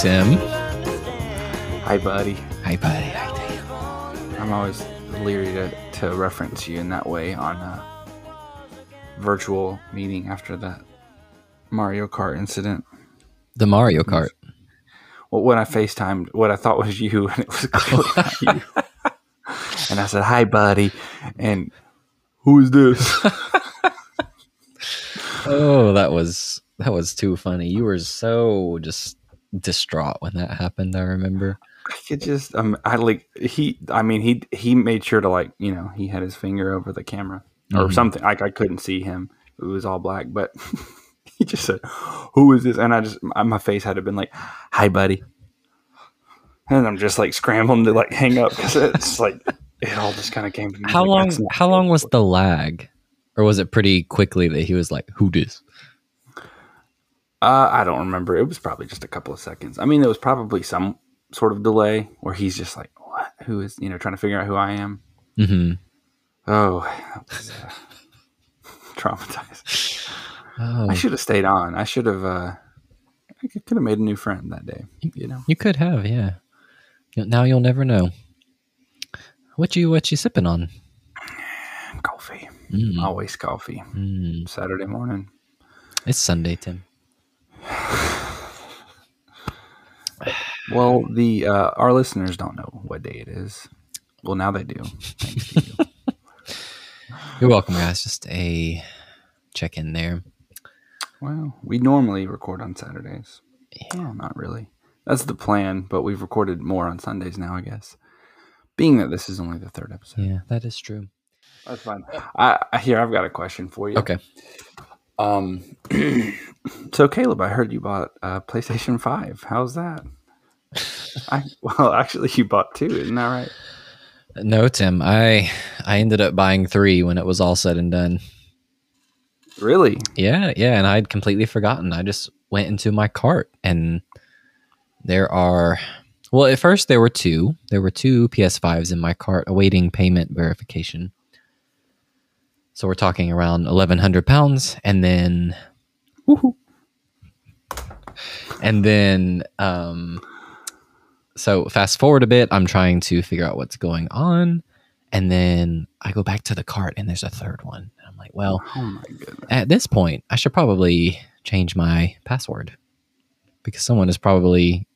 Tim. hi, buddy. Hi, buddy. Hi. I'm always leery to, to reference you in that way on a virtual meeting after that Mario Kart incident. The Mario Kart. Well, when I FaceTimed, what I thought was you, and it was clearly you. And I said, "Hi, buddy," and who is this? Oh, that was that was too funny. You were so just distraught when that happened. I remember. I could just, um, I like he. I mean, he he made sure to like, you know, he had his finger over the camera or Mhm. something. Like I couldn't see him; it was all black. But he just said, "Who is this?" And I just, my face had to been like, "Hi, buddy," and I'm just like scrambling to like hang up because it's like it all just kind of came to me. How like, long? How long was the lag, or was it pretty quickly that he was like, "Who dis?" Uh, I don't remember. It was probably just a couple of seconds. I mean, there was probably some sort of delay where he's just like, "What? Who is?" You know, trying to figure out who I am. Mm-hmm. Oh, was uh, traumatized. Oh, I should have stayed on. I should have. Uh, I could have made a new friend that day. You know, you could have, yeah. Now you'll never know. What you what you sipping on? coffee. Mm, Always coffee. mm. Saturday morning. It's Sunday, Tim. Well, the uh, our listeners don't know what day it is. Well, now they do. Thanks to you. You're welcome, guys. Just a check in there. well, we normally record on Saturdays. Well, not really. That's the plan, but we've recorded more on Sundays now, I guess. Being that this is only the third episode. Yeah, that is true. That's fine. I, I here I've got a question for you. Okay. Um, so Caleb, I heard you bought a PlayStation Five. How's that? I well, actually, you bought two, isn't that right? No, Tim. I I ended up buying three when it was all said and done. Really? Yeah, yeah, and I'd completely forgotten. I just went into my cart and there are well, at first there were two. There were two PS5s in my cart awaiting payment verification. So we're talking around eleven hundred pounds, and then, woohoo, and then, um, so fast forward a bit. I'm trying to figure out what's going on, and then I go back to the cart, and there's a third one. And I'm like, well, Oh my at this point, I should probably change my password because someone is probably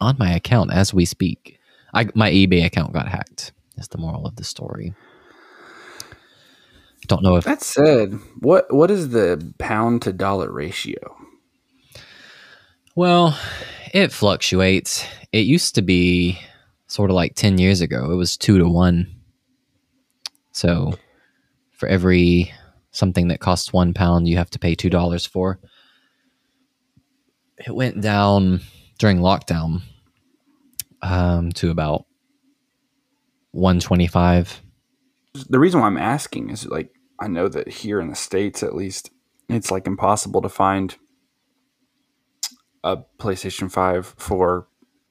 on my account as we speak. I, my eBay account got hacked. That's the moral of the story. Don't know if That said, what what is the pound to dollar ratio? well, it fluctuates. It used to be sort of like 10 years ago. It was 2 to 1. So for every something that costs 1 pound, you have to pay $2 for. It went down during lockdown um, to about 125. The reason why I'm asking is like I know that here in the states, at least, it's like impossible to find a PlayStation Five for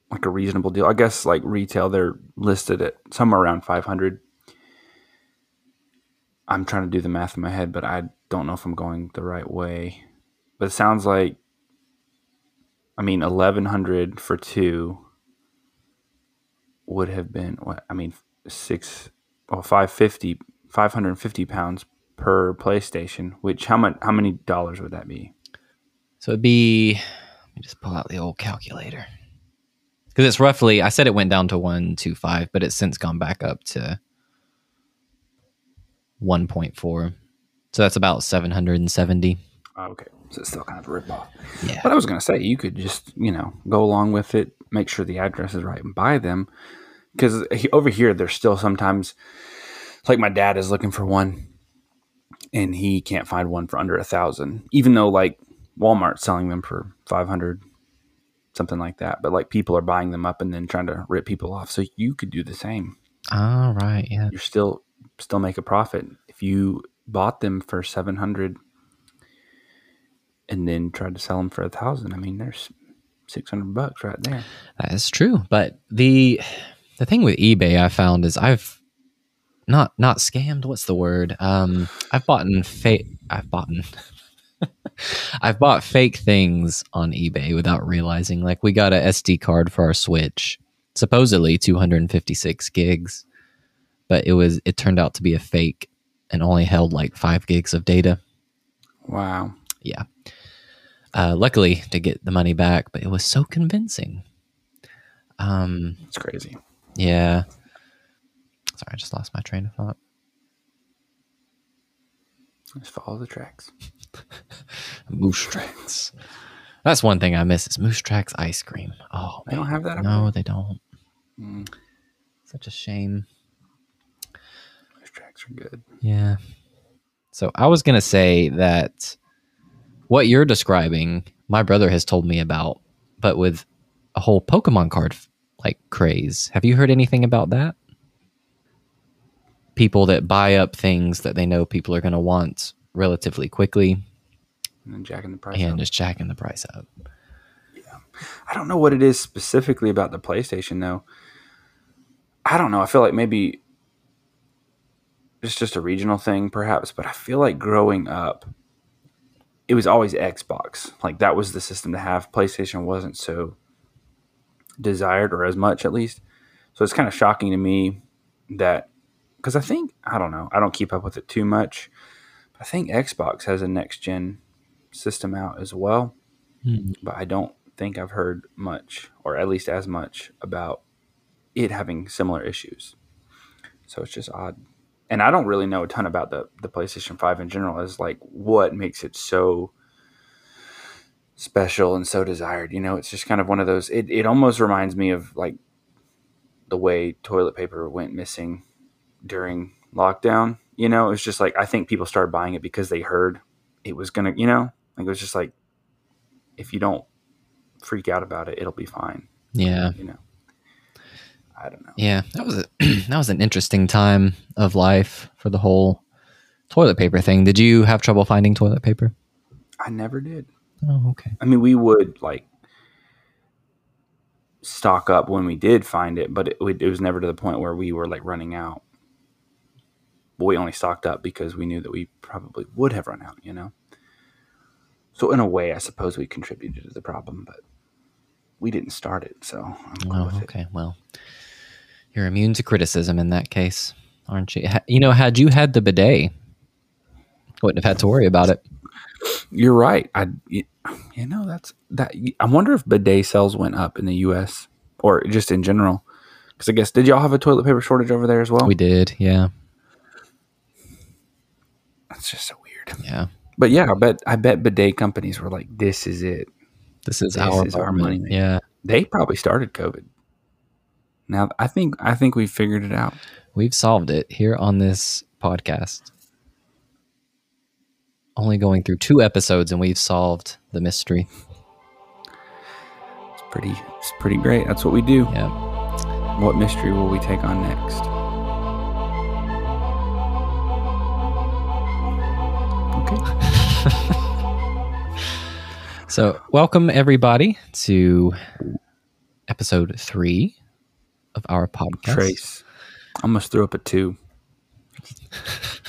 like a reasonable deal. I guess like retail, they're listed at somewhere around 500. I'm trying to do the math in my head, but I don't know if I'm going the right way. But it sounds like, I mean, 1100 for two would have been what? I mean, six, well, 550, 550 pounds per PlayStation. Which how much? How many dollars would that be? So it'd be, let me just pull out the old calculator. Because it's roughly, I said it went down to 125, but it's since gone back up to 1.4. So that's about 770. Oh, okay, so it's still kind of a rip off. Yeah. But I was gonna say you could just you know go along with it, make sure the address is right, and buy them. Because over here, there's still sometimes, like my dad is looking for one, and he can't find one for under a thousand, even though like Walmart's selling them for five hundred, something like that. But like people are buying them up and then trying to rip people off. So you could do the same. All right. Yeah. You're still still make a profit if you bought them for seven hundred and then tried to sell them for a thousand. I mean, there's six hundred bucks right there. That is true. But the the thing with eBay I found is I've not not scammed. What's the word? Um, I've bought in fa- I've bought in I've bought fake things on eBay without realizing. Like we got a SD card for our Switch, supposedly 256 gigs, but it was it turned out to be a fake and only held like five gigs of data. Wow. Yeah. Uh, luckily to get the money back, but it was so convincing. Um, It's crazy. yeah. Sorry, I just lost my train of thought. Just follow the tracks. Moose Tracks. That's one thing I miss is Moose Tracks ice cream. Oh, They don't have that. up No, they don't. Mm, Such a shame. those tracks are good. Yeah. So I was gonna say that what you're describing, my brother has told me about, but with a whole Pokemon card like craze. Have you heard anything about that? People that buy up things that they know people are gonna want relatively quickly And then jacking the price. Up. And up. just jacking the price up. Yeah. I don't know what it is specifically about the PlayStation though. I don't know. I feel like maybe it's just a regional thing, perhaps. But I feel like growing up, it was always Xbox. Like that was the system to have. PlayStation wasn't so desired, or as much at least. So it's kind of shocking to me that because I think I don't know. I don't keep up with it too much. I think Xbox has a next gen system out as well Hmm. but I don't think I've heard much, or at least as much, about it having similar issues. So it's just odd. And I don't really know a ton about the, the PlayStation 5 in general, Is like what makes it so special and so desired. You know, it's just kind of one of those, it, it almost reminds me of like the way toilet paper went missing during lockdown. You know, it's just like, I think people started buying it because they heard it was to, you know, like it was just like, if you don't freak out about it, it'll be fine. Yeah. You know, I don't know. Yeah, that was a that was an interesting time of life for the whole toilet paper thing. Did you have trouble finding toilet paper? I never did. Oh, okay. I mean, we would like stock up when we did find it, but it, it was never to the point where we were like running out. But we only stocked up because we knew that we probably would have run out, you know? So, in a way, I suppose we contributed to the problem, but we didn't start it. So, cool Oh, with it. okay. Well, you're immune to criticism in that case, aren't you? You know, had you had the bidet, wouldn't have had to worry about it. You're right. I, you know, that's that. I wonder if bidet sales went up in the U.S. or just in general. Because I guess did y'all have a toilet paper shortage over there as well? We did, yeah, That's just so weird. yeah. But yeah, I bet I bet bidet companies were like, "This is it." This is This our is our money. Yeah, They probably started COVID. Now I think I think we figured it out. we've solved it here on this podcast. Only going through two episodes, and we've solved the mystery. It's pretty it's pretty great. That's what we do. Yeah. What mystery will we take on next? So, welcome everybody to episode three of our podcast. Trace. I almost threw up a two.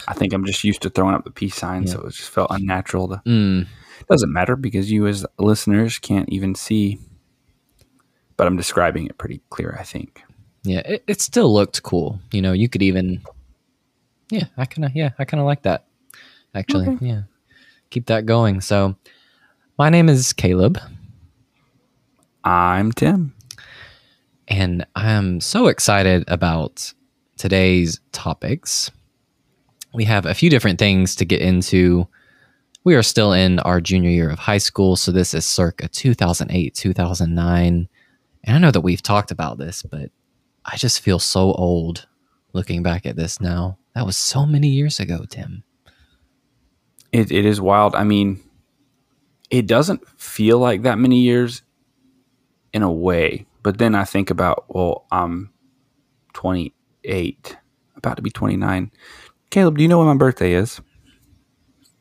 I think I'm just used to throwing up the peace sign, Yeah. so it just felt unnatural. To, Mm, doesn't matter because you as listeners can't even see, but I'm describing it pretty clear. I think. yeah, it, it still looked cool. You know, you could even, yeah, I kind of, yeah, I kind of like that. Actually, Okay. yeah, keep that going. So, my name is Caleb, I'm Tim. and I'm so excited about today's topics. We have a few different things to get into. We are still in our junior year of high school, so this is circa 2008, 2009. And I know that we've talked about this, but I just feel so old looking back at this now. That was so many years ago, Tim. It, it is wild. I mean, it doesn't feel like that many years in a way, but then I think about, well, I'm 28, about to be 29. Caleb, do you know when my birthday is?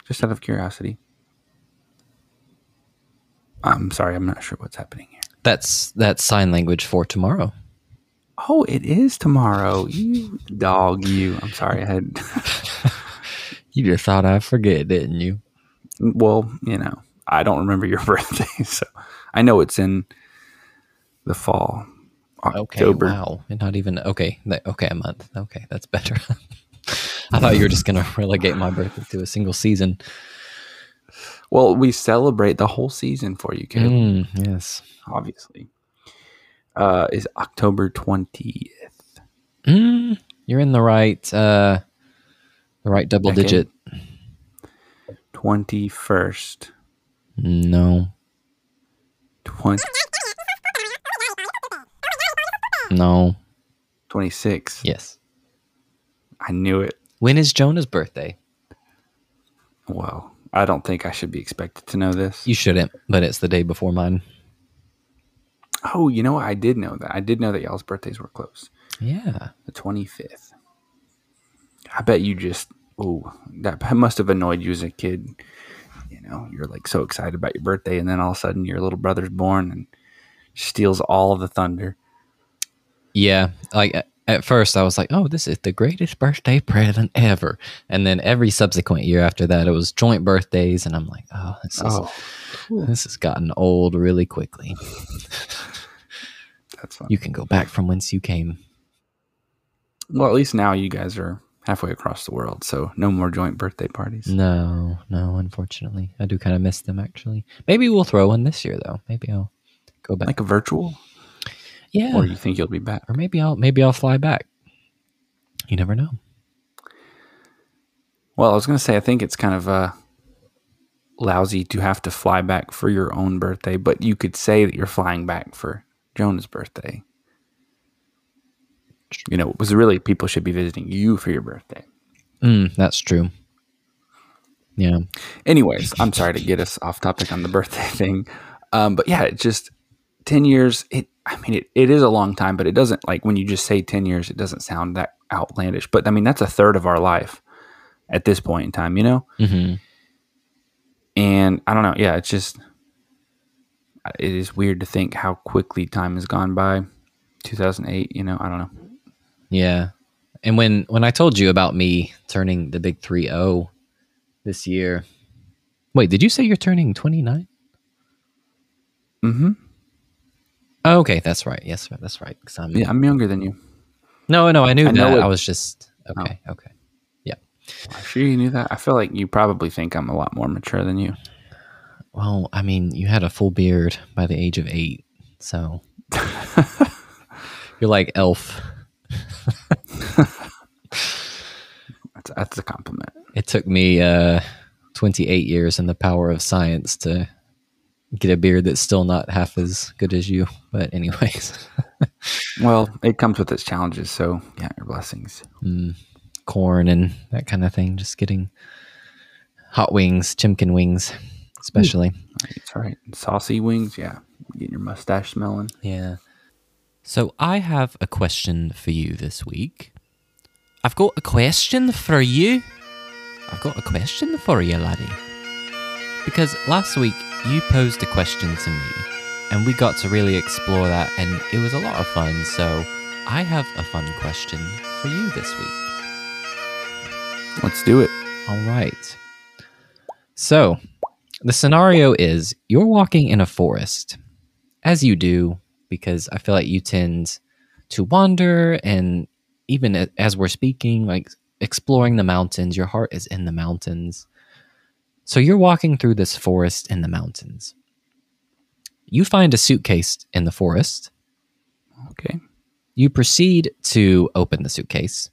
Just out of curiosity. I'm sorry, I'm not sure what's happening here. That's that's sign language for tomorrow. Oh, it is tomorrow. You dog, you. I'm sorry. I had, You just thought I'd forget, didn't you? well, you know, I don't remember your birthday, so I know it's in the fall. Okay, October. wow. And not even okay. Okay, a month. Okay, that's better. I thought you were just gonna relegate my birthday to a single season. Well, we celebrate the whole season for you, Caleb. Mm, yes. Obviously, uh, is October twentieth. Mm, you're in the right uh the right double Decade? digit. Twenty first. No. Twenty No. twenty six. Yes. I knew it. When is Jonah's birthday? Well, I don't think I should be expected to know this. You shouldn't, but it's the day before mine. Oh, you know what? I did know that. I did know that y'all's birthdays were close. Yeah. The 25th. I bet you just, oh, that must have annoyed you as a kid. You know, you're like so excited about your birthday, and then all of a sudden your little brother's born and steals all of the thunder. Yeah. Like at first I was like, "Oh, this is the greatest birthday present ever." And then every subsequent year after that it was joint birthdays and I'm like, "Oh, this is Oh, this has gotten old really quickly. that's fun. You can go back from whence you came." well, at least now you guys are halfway across the world, so no more joint birthday parties. No, no, unfortunately. I do kind of miss them actually. Maybe we'll throw one this year though. Maybe I'll go back. Like a virtual, yeah. or you think you'll be back? or maybe I'll maybe I'll fly back. You never know. Well, I was gonna say I think it's kind of uh, lousy to have to fly back for your own birthday, but you could say that you're flying back for Jonah's birthday. You know, it was really people should be visiting you for your birthday. Mm, that's true. Yeah. Anyways, I'm sorry to get us off topic on the birthday thing, um, but yeah, it just ten years. It, I mean, it, it is a long time, but it doesn't like when you just say ten years, it doesn't sound that outlandish. But I mean, that's a third of our life at this point in time. You know. hmm and I don't know. Yeah, it's just it is weird to think how quickly time has gone by. 2008, you know, I don't know. Yeah. And when when I told you about me turning the big 3-0 this year. Wait, did you say you're turning 29? Mm-hmm. Oh, okay, that's right. Yes, that's right. 'cause I'm- Yeah, I'm younger than you. No, no, I knew I that. it- I was just okay, okay. Yeah. I'm sure you knew that. I feel like you probably think I'm a lot more mature than you. Well, I mean, you had a full beard by the age of 8, so you're like elf. That's that's a compliment. It took me uh 28 years and the power of science to get a beard that's still not half as good as you. But anyways, Well, it comes with its challenges, so yeah, your blessings. mm, corn and that kind of thing. Just getting hot wings, chimkin wings, especially. That's right. Saucy wings, yeah. Getting your mustache smelling. Yeah. So I have a question for you this week. I've got a question for you. I've got a question for you, laddie. Because last week you posed a question to me and we got to really explore that and it was a lot of fun. So I have a fun question for you this week. Let's do it. All right. So, the scenario is you're walking in a forest, as you do, because I feel like you tend to wander, and even as we're speaking, like exploring the mountains, your heart is in the mountains. So, you're walking through this forest in the mountains. You find a suitcase in the forest. Okay. You proceed to open the suitcase,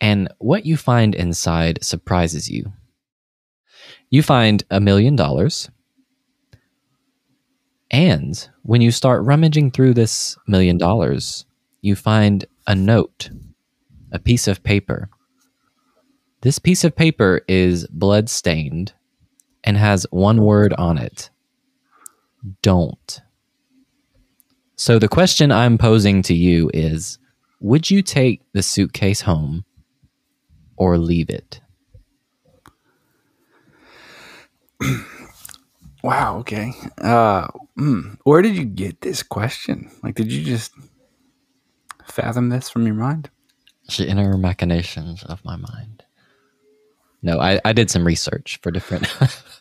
and what you find inside surprises you. You find a million dollars, and when you start rummaging through this million dollars, you find a note, a piece of paper. This piece of paper is blood stained and has one word on it don't. So the question I'm posing to you is Would you take the suitcase home or leave it? Wow. Okay. Uh, mm, where did you get this question? Like, did you just fathom this from your mind? The inner machinations of my mind. No, I, I did some research for different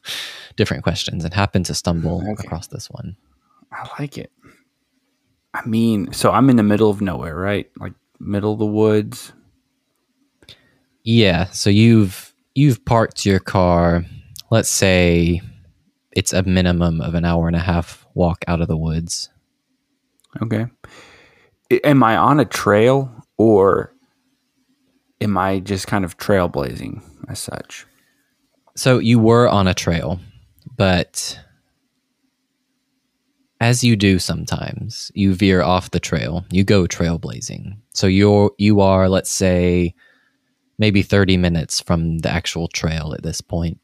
different questions and happened to stumble Okay. across this one. I like it. I mean, so I'm in the middle of nowhere, right? Like middle of the woods. Yeah, so you've you've parked your car. Let's say it's a minimum of an hour and a half walk out of the woods. Okay. Am I on a trail or am I just kind of trailblazing as such? So you were on a trail, but as you do sometimes, you veer off the trail. You go trailblazing. So you're you are, let's say, maybe thirty minutes from the actual trail at this point.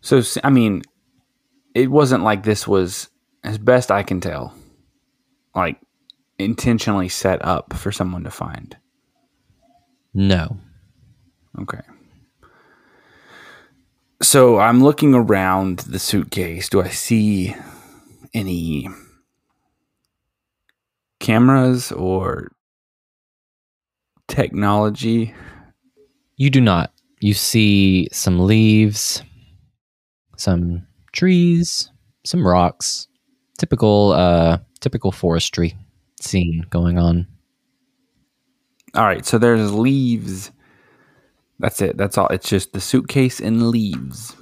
So, I mean, it wasn't like this was, as best I can tell, like intentionally set up for someone to find. No. Okay. So I'm looking around the suitcase. Do I see any cameras or technology? You do not. You see some leaves, some trees, some rocks. Typical uh typical forestry scene going on. All right, so there's leaves. That's it. That's all. It's just the suitcase and leaves.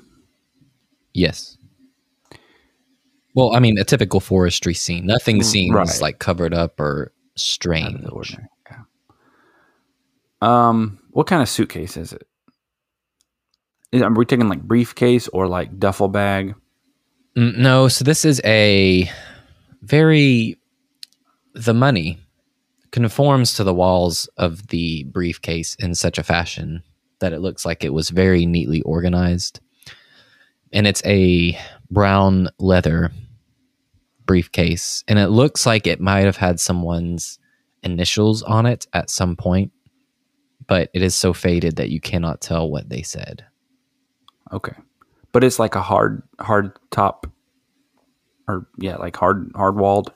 Yes. Well, I mean, a typical forestry scene. Nothing seems right. like covered up or strange. Yeah. Um, what kind of suitcase is it? Are we taking like briefcase or like duffel bag? Mm, No, so this is a very the money conforms to the walls of the briefcase in such a fashion that it looks like it was very neatly organized. And it's a brown leather briefcase and it looks like it might have had someone's initials on it at some point, but it is so faded that you cannot tell what they said. Okay, but it's like a hard hard top, or yeah, like hard hard walled.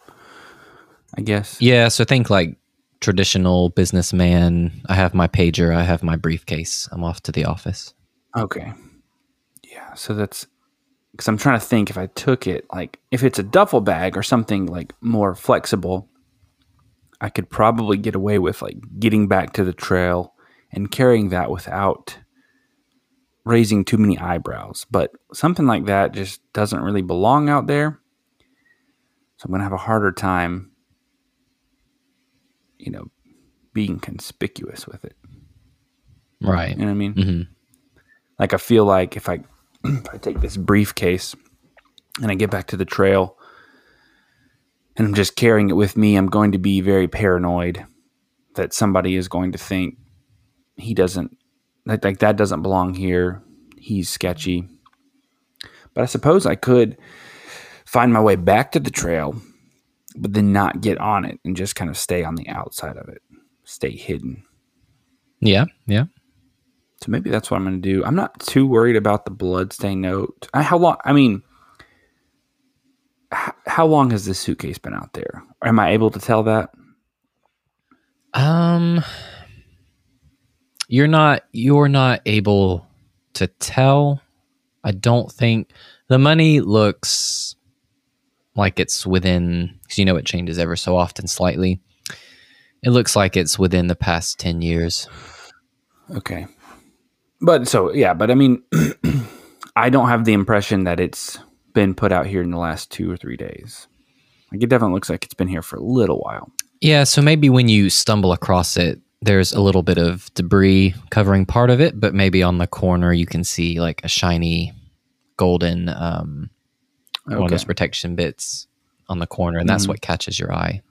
I guess. Yeah, so think like traditional businessman. I have my pager, I have my briefcase. I'm off to the office. Okay. Yeah. So that's because I'm trying to think if I took it, like if it's a duffel bag or something like more flexible, I could probably get away with like getting back to the trail and carrying that without raising too many eyebrows. But something like that just doesn't really belong out there. So I'm going to have a harder time, you know, being conspicuous with it. Right. You know what I mean? hmm Like I feel like if I if I take this briefcase and I get back to the trail and I'm just carrying it with me, I'm going to be very paranoid that somebody is going to think he doesn't like, like that doesn't belong here. He's sketchy. But I suppose I could find my way back to the trail, but then not get on it and just kind of stay on the outside of it, stay hidden. Yeah, yeah. So maybe that's what I'm going to do. I'm not too worried about the bloodstain note. I, how long? I mean, h- how long has this suitcase been out there? Am I able to tell that? Um you're not you're not able to tell. I don't think the money looks like it's within cuz you know it changes ever so often slightly. It looks like it's within the past 10 years. Okay. But so yeah, but I mean, I don't have the impression that it's been put out here in the last two or three days. Like it definitely looks like it's been here for a little while. Yeah, so maybe when you stumble across it, there's a little bit of debris covering part of it, but maybe on the corner you can see like a shiny golden um, one of Okay. those protection bits on the corner, and that's Mhm. what catches your eye.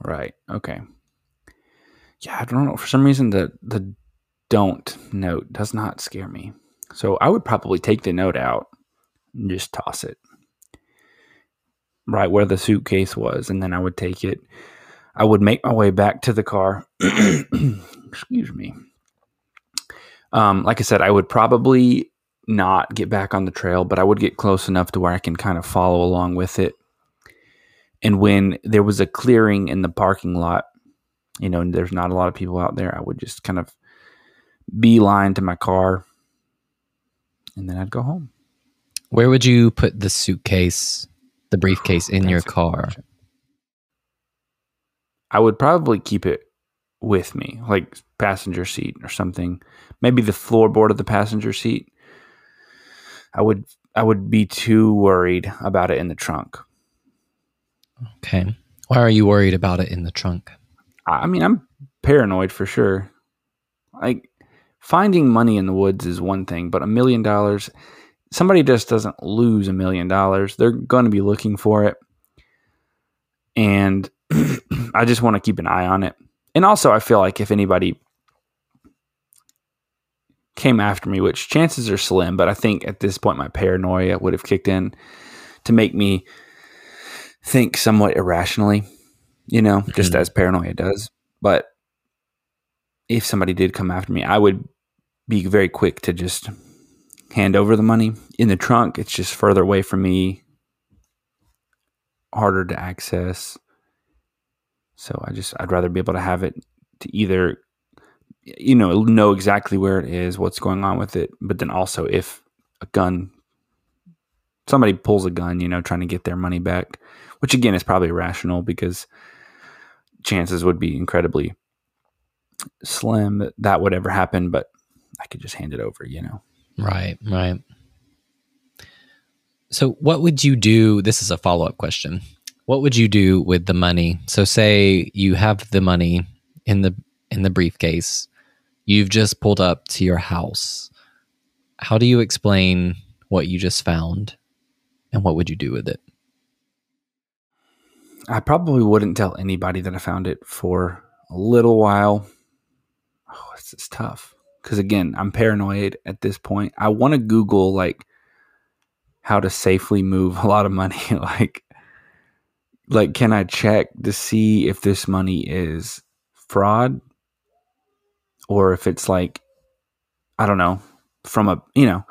Right. Okay. Yeah, I don't know. For some reason, the the don't note does not scare me. So I would probably take the note out and just toss it right where the suitcase was, and then I would take it. I would make my way back to the car. Excuse me. Um, like I said, I would probably not get back on the trail, but I would get close enough to where I can kind of follow along with it. And when there was a clearing in the parking lot, you know, there's not a lot of people out there, I would just kind of beeline to my car, and then I'd go home. Where would you put the suitcase, the briefcase in your That's car? question. I would probably keep it with me, like passenger seat or something. Maybe the floorboard of the passenger seat. I would I would be too worried about it in the trunk. Okay. Why are you worried about it in the trunk? I I mean, I'm paranoid for sure. Like finding money in the woods is one thing, but a million dollars, somebody just doesn't lose a million dollars. They're going to be looking for it. And I just want to keep an eye on it. And also, I feel like if anybody came after me, which chances are slim, but I think at this point my paranoia would have kicked in to make me think somewhat irrationally, you know, just Mhm. as paranoia does. But if somebody did come after me, I would be very quick to just hand over the money. In the trunk, it's just further away from me, harder to access. So I just I'd rather be able to have it to either you know know exactly where it is, what's going on with it, but then also if a gun somebody pulls a gun, you know, trying to get their money back, which again is probably rational because chances would be incredibly slim that that would ever happen, but I could just hand it over, you know. Right, right. So, what would you do? This is a follow up question. What would you do with the money? So, say you have the money in the in the briefcase. You've just pulled up to your house. How do you explain what you just found, and what would you do with it? I probably wouldn't tell anybody that I found it for a little while. Oh, this is tough because again, I'm paranoid at this point. I want to Google like how to safely move a lot of money. like, like can I check to see if this money is fraud or if it's like I don't know from a you know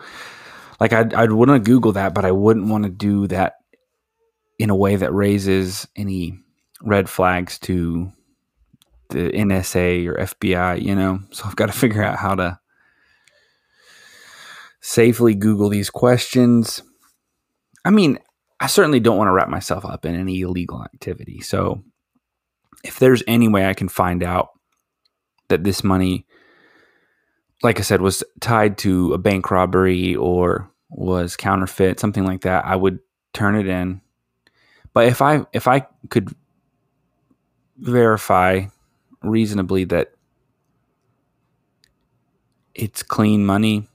like I'd I'd want to Google that, but I wouldn't want to do that in a way that raises any red flags to the NSA or FBI, you know? So I've got to figure out how to safely Google these questions. I mean, I certainly don't want to wrap myself up in any illegal activity. So if there's any way I can find out that this money, like I said, was tied to a bank robbery or was counterfeit, something like that, I would turn it in. But if I if I could verify reasonably that it's clean money,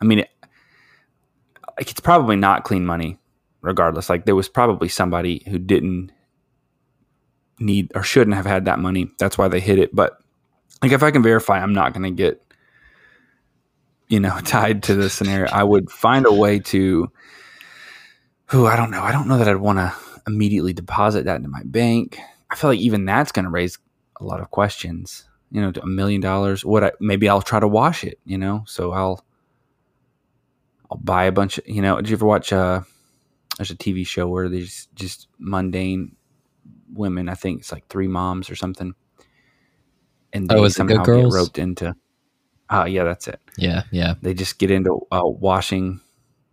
I mean, it, it's probably not clean money, regardless. Like there was probably somebody who didn't need or shouldn't have had that money. That's why they hid it. But like if I can verify, I'm not going to get you know tied to the scenario. I would find a way to who I don't know. I don't know that I'd want to immediately deposit that into my bank. I feel like even that's going to raise a lot of questions. You know, a million dollars. What? I, maybe I'll try to wash it. You know, so I'll I'll buy a bunch of. You know, did you ever watch? Uh, there's a TV show where there's just mundane women. I think it's like three moms or something, and they Oh, it Good somehow get roped into. Uh, yeah, that's it Yeah, yeah. they just get into uh, washing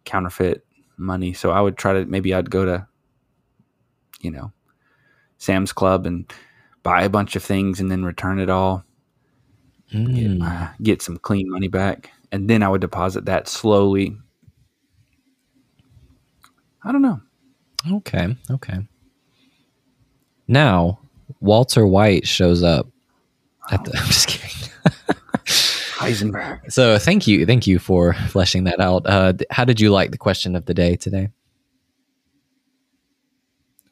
counterfeit money. So I would try to maybe I'd go to, you know, Sam's Club and buy a bunch of things and then return it all, get, Mm. uh, get some clean money back, and then I would deposit that slowly. I don't know. Okay, okay. Now, Walter White shows up at the. I'm just kidding. Heisenberg. So, thank you, thank you for fleshing that out. Uh, th- how did you like the question of the day today?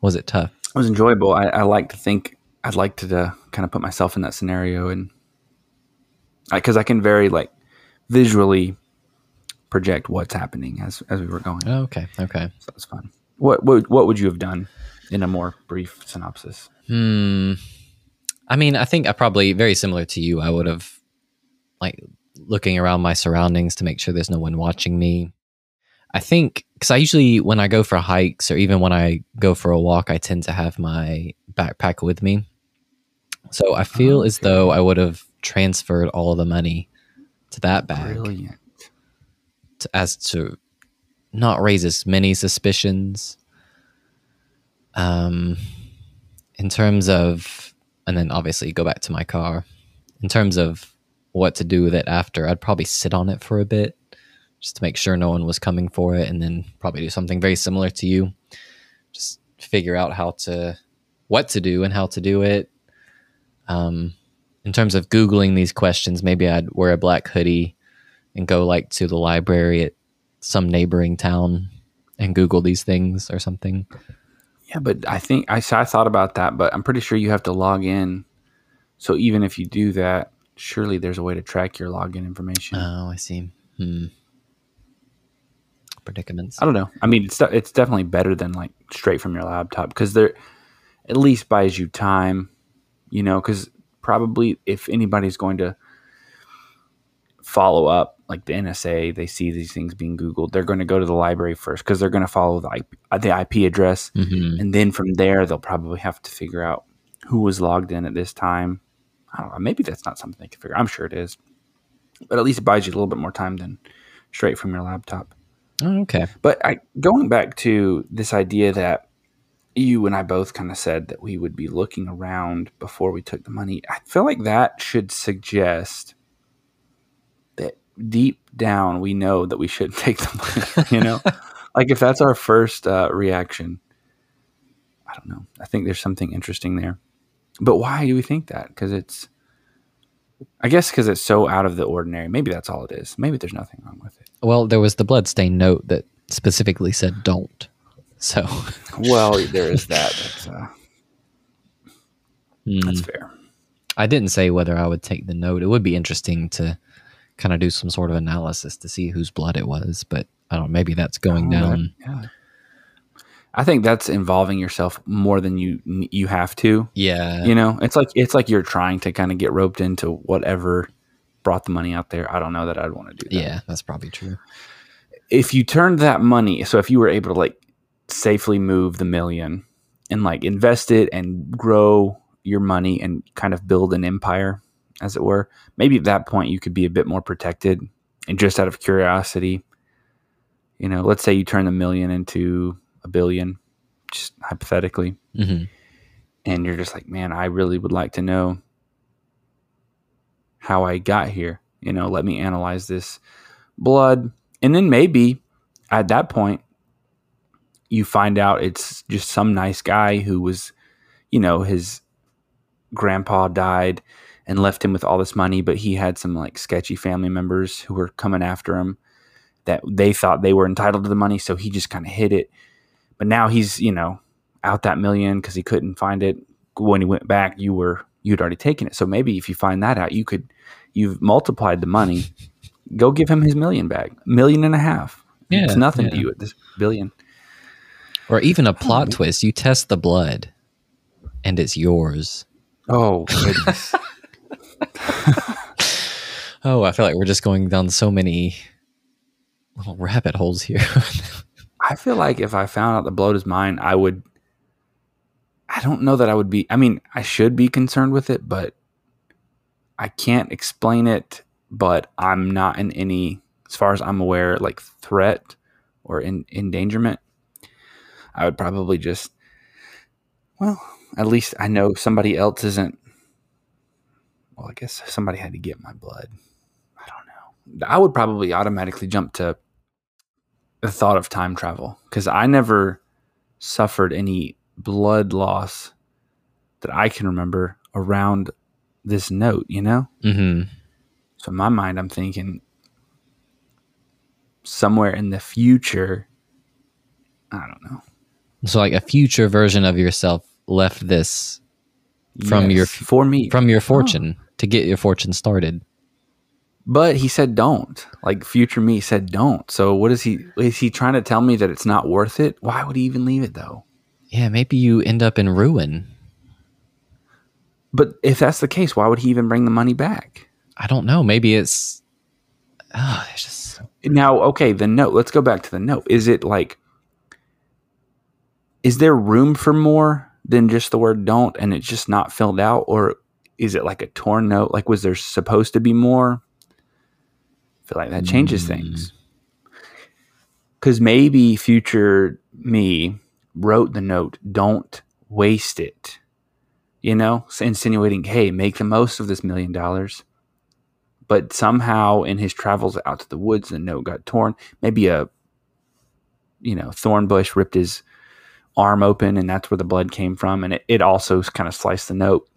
Was it tough? It was enjoyable. I, I like to think I'd like to uh, kind of put myself in that scenario and because I, can very like visually project what's happening as as we were going. Oh, okay, okay. So that's fun. What, what what would you have done in a more brief synopsis? Hmm. I mean, I think I probably very similar to you. I would have like looking around my surroundings to make sure there's no one watching me. I think because I usually when I go for hikes or even when I go for a walk, I tend to have my backpack with me. So I feel as Okay. though I would have transferred all of the money to that bag Brilliant. As to not raise as many suspicions. Um, in terms of, and then obviously go back to my car. In terms of what to do with it after, I'd probably sit on it for a bit just to make sure no one was coming for it, and then probably do something very similar to you. Just figure out how to, what to do and how to do it. Um, in terms of googling these questions, maybe I'd wear a black hoodie and go like to the library at some neighboring town and Google these things or something. Yeah, but I think I, I thought about that, but I'm pretty sure you have to log in. So even if you do that, surely there's a way to track your login information. Oh, I see. Hmm. Predicaments. I don't know. I mean, it's it's definitely better than like straight from your laptop because there at least buys you time, you know. Because probably if anybody's going to follow up, like the NSA, they see these things being Googled, they're going to go to the library first because they're going to follow the IP, uh, the IP address, Mhm. and then from there they'll probably have to figure out who was logged in at this time. I don't know. Maybe that's not something they can figure. I'm sure it is, but at least it buys you a little bit more time than straight from your laptop. Oh, okay. But I, going back to this idea that you and I both kind of said that we would be looking around before we took the money, I feel like that should suggest deep down we know that we shouldn't take the money. You know, like if that's our first uh, reaction, I don't know. I think there's something interesting there. But why do we think that? Because it's, I guess, because it's so out of the ordinary. Maybe that's all it is. Maybe there's nothing wrong with it. Well, there was the bloodstained note that specifically said don't. So Well, there is that. That's, uh, hmm. that's fair. I didn't say whether I would take the note. It would be interesting to kind of do some sort of analysis to see whose blood it was, but I don't know, maybe that's going Oh, down. yeah. I think that's involving yourself more than you you have to. Yeah. You know, it's like it's like you're trying to kind of get roped into whatever brought the money out there. I don't know that I'd want to do that. Yeah, that's probably true. If you turned that money, so if you were able to like safely move the million and like invest it and grow your money and kind of build an empire, as it were, maybe at that point you could be a bit more protected and just out of curiosity. You know, let's say you turn a million into a billion, just hypothetically hmm and you're just like, man, I really would like to know how I got here. You know, let me analyze this blood. And then maybe at that point, you find out it's just some nice guy who was, you know, his grandpa died and left him with all this money, but he had some like sketchy family members who were coming after him that they thought they were entitled to the money. So he just kind of hid it. But now he's, you know, out that million because he couldn't find it when he went back you were you'd already taken it so maybe if you find that out you could you've multiplied the money go give him his million back million and a half Yeah, it's Yeah, nothing to you at this billion Or even a plot hmm. twist. You test the blood and it's yours. oh goodness Oh, I feel like we're just going down so many little rabbit holes here. i feel like if i found out the blood is mine i would i don't know that i would be i mean i should be concerned with it but i can't explain it but i'm not in any as far as i'm aware like threat or in endangerment i would probably just well at least i know somebody else isn't well i guess somebody had to get my blood i don't know i would probably automatically jump to the thought of time travel because i never suffered any blood loss that i can remember around this note you know hmm so in my mind, I'm thinking somewhere in the future. I don't know. So, like a future version of yourself left this From your- for me from your oh. fortune to get your fortune started. but he said don't. Like future me said don't. So what is he? Is he trying to tell me that it's not worth it? Why would he even leave it though? Yeah, maybe you end up in ruin. But if that's the case, why would he even bring the money back? I don't know. Maybe it's. Oh, it's just. Now, okay, the note. Let's go back to the note. Is it like? Is there room for more than just the word "don't" and it's just not filled out, or is it like a torn note? Like, was there supposed to be more? I feel like that changes Mm. things. Because maybe future me wrote the note, don't waste it. You know, insinuating, hey, make the most of this million dollars. But somehow in his travels out to the woods, the note got torn. Maybe a, you know, thorn bush ripped his arm open and that's where the blood came from. And it, it also kind of sliced the note.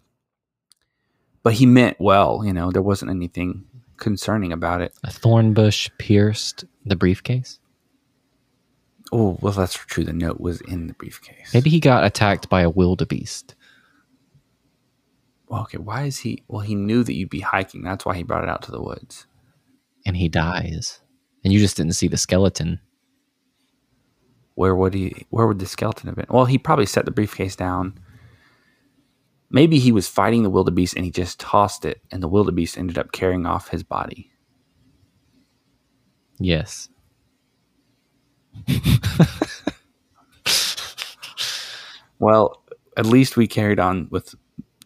But he meant well, you know, there wasn't anything concerning about it. A thorn bush pierced the briefcase. Oh, well, that's true. The note was in the briefcase. Maybe he got attacked by a wildebeest. Well, okay, why is he? Well, he knew that you'd be hiking. That's why he brought it out to the woods. and he dies. And you just didn't see the skeleton. Where would he? Where would the skeleton have been? Well, he probably set the briefcase down. Maybe he was fighting the wildebeest and he just tossed it, and the wildebeest ended up carrying off his body. Yes. Well, at least we carried on with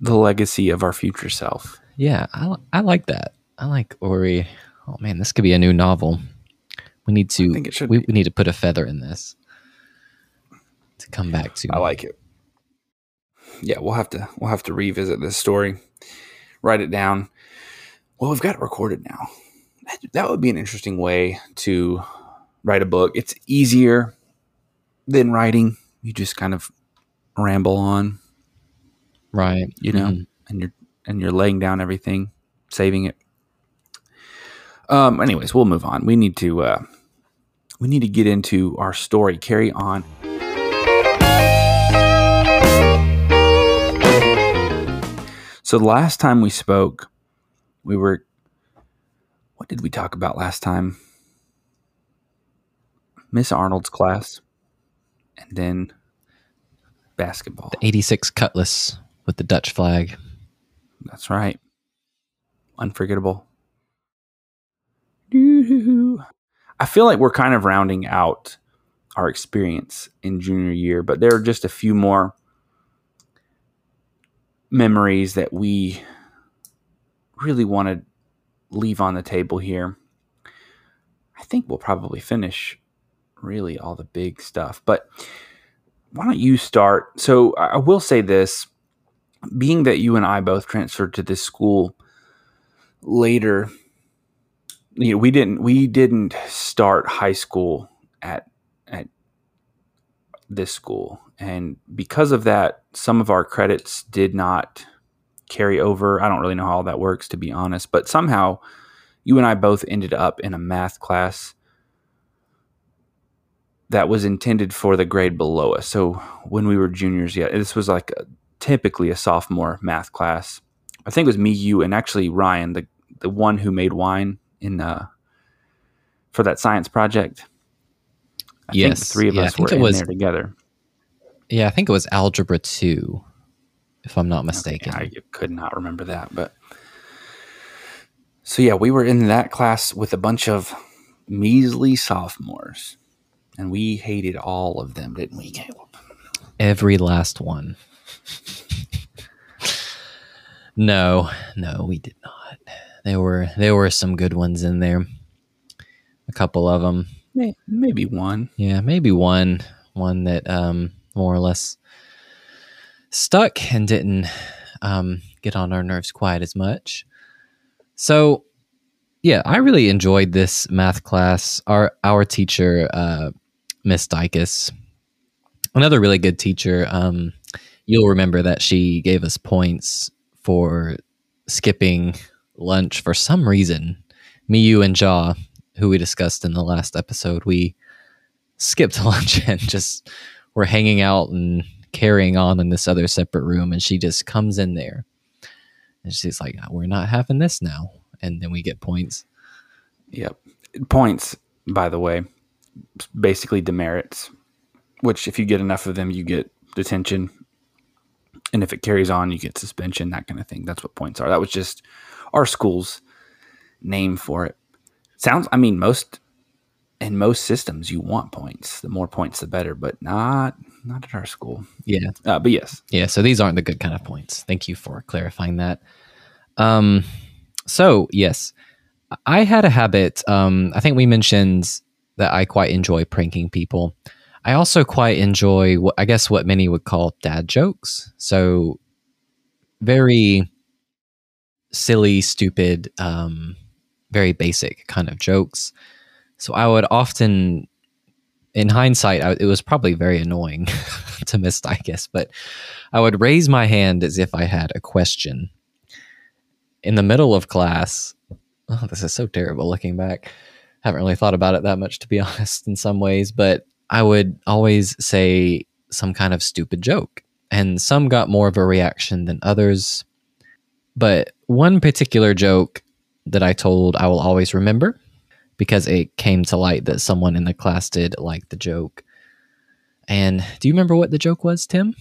the legacy of our future self. Yeah, I, I like that. I like Ori. Oh man, this could be a new novel. We need to think it should we, we need to put a feather in this to come back to. I like it. Yeah, we'll have to we'll have to revisit this story, write it down. Well, we've got it recorded now. That, that would be an interesting way to write a book. It's easier than writing. You just kind of ramble on, right. you know, Mhm. and you're and you're laying down everything, saving it. Um. Anyways, we'll move on. We need to uh, we need to get into our story. Carry on. So the last time we spoke, we were. What did we talk about last time? Miss Arnold's class, and then basketball. The 86 Cutlass with the Dutch flag. That's right. Unforgettable. I feel like we're kind of rounding out our experience in junior year, but there are just a few more memories that we really want to leave on the table here. I think we'll probably finish really all the big stuff, but why don't you start? So I will say this being that you and I both transferred to this school later, you know, we didn't we didn't start high school at at this school, and because of that, some of our credits did not carry over. I don't really know how all that works, to be honest, but somehow you and I both ended up in a math class that was intended for the grade below us. So when we were juniors, yeah, this was like a, typically a sophomore math class. I think it was me, you, and actually Ryan, the the one who made wine in uh for that science project. I think the Yes. three of Yeah, us were in was- there together. Yeah, I think it was Algebra 2, if I'm not Okay, mistaken. I could not remember that, but so yeah, we were in that class with a bunch of measly sophomores, and we hated all of them, didn't we, Caleb? Every last one. no, no, we did not. There were there were some good ones in there. A couple of them. Maybe one. Yeah, maybe one one that um more or less stuck and didn't um get on our nerves quite as much. So yeah, I really enjoyed this math class. Our our teacher, uh Miss Dykus, another really good teacher. Um you'll remember that she gave us points for skipping lunch for some reason. Me, you, and Jaw, who we discussed in the last episode, we skipped lunch and just were hanging out and carrying on in this other separate room. And she just comes in there and she's like, ah, We're not having this now. And then we get points. Yep. Points, by the way, basically demerits, which if you get enough of them, you get detention. And if it carries on, you get suspension, that kind of thing. That's what points are. That was just our school's name for it. Sounds, I mean, most in most systems you want points. The more points, the better, but not not at our school. Yeah. Uh, but yes, Yeah. So these aren't the good kind of points. Thank you for clarifying that. Um, so yes, I had a habit. Um, I think we mentioned that I quite enjoy pranking people. I also quite enjoy what I guess what many would call dad jokes. So very silly, stupid, um, very basic kind of jokes. So I would often, in hindsight, I, it was probably very annoying to miss, I guess, but I would raise my hand as if I had a question in the middle of class. Oh, this is so terrible looking back. Haven't really thought about it that much, to be honest, in some ways, but I would always say some kind of stupid joke. And some got more of a reaction than others. But one particular joke that I told I will always remember because it came to light that someone in the class did like the joke. And do you remember what the joke was, Tim?